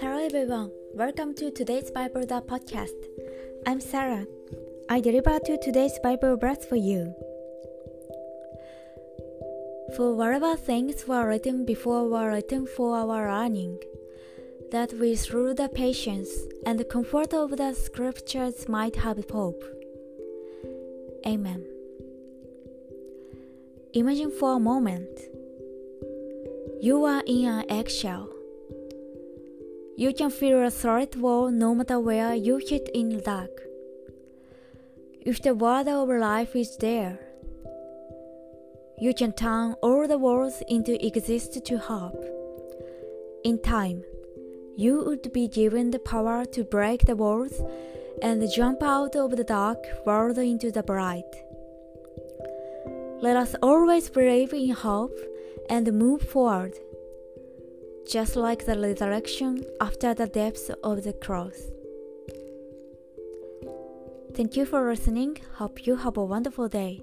Hello everyone, welcome to today's Bible the podcast. I'm Sarah. I deliver to today's Bible verse for you. For whatever things were written before were written for our learning, that we through the patience and the comfort of the scriptures might have hope. Amen. Imagine for a moment you are in an eggshell. You can feel a solid wall no matter where you hit in the dark. If the word of life is there, you can turn all the walls into exist to hope. In time, you would be given the power to break the walls and jump out of the dark world into the bright. Let us always believe in hope and move forward, just like the resurrection after the death of the cross. Thank you for listening. Hope you have a wonderful day.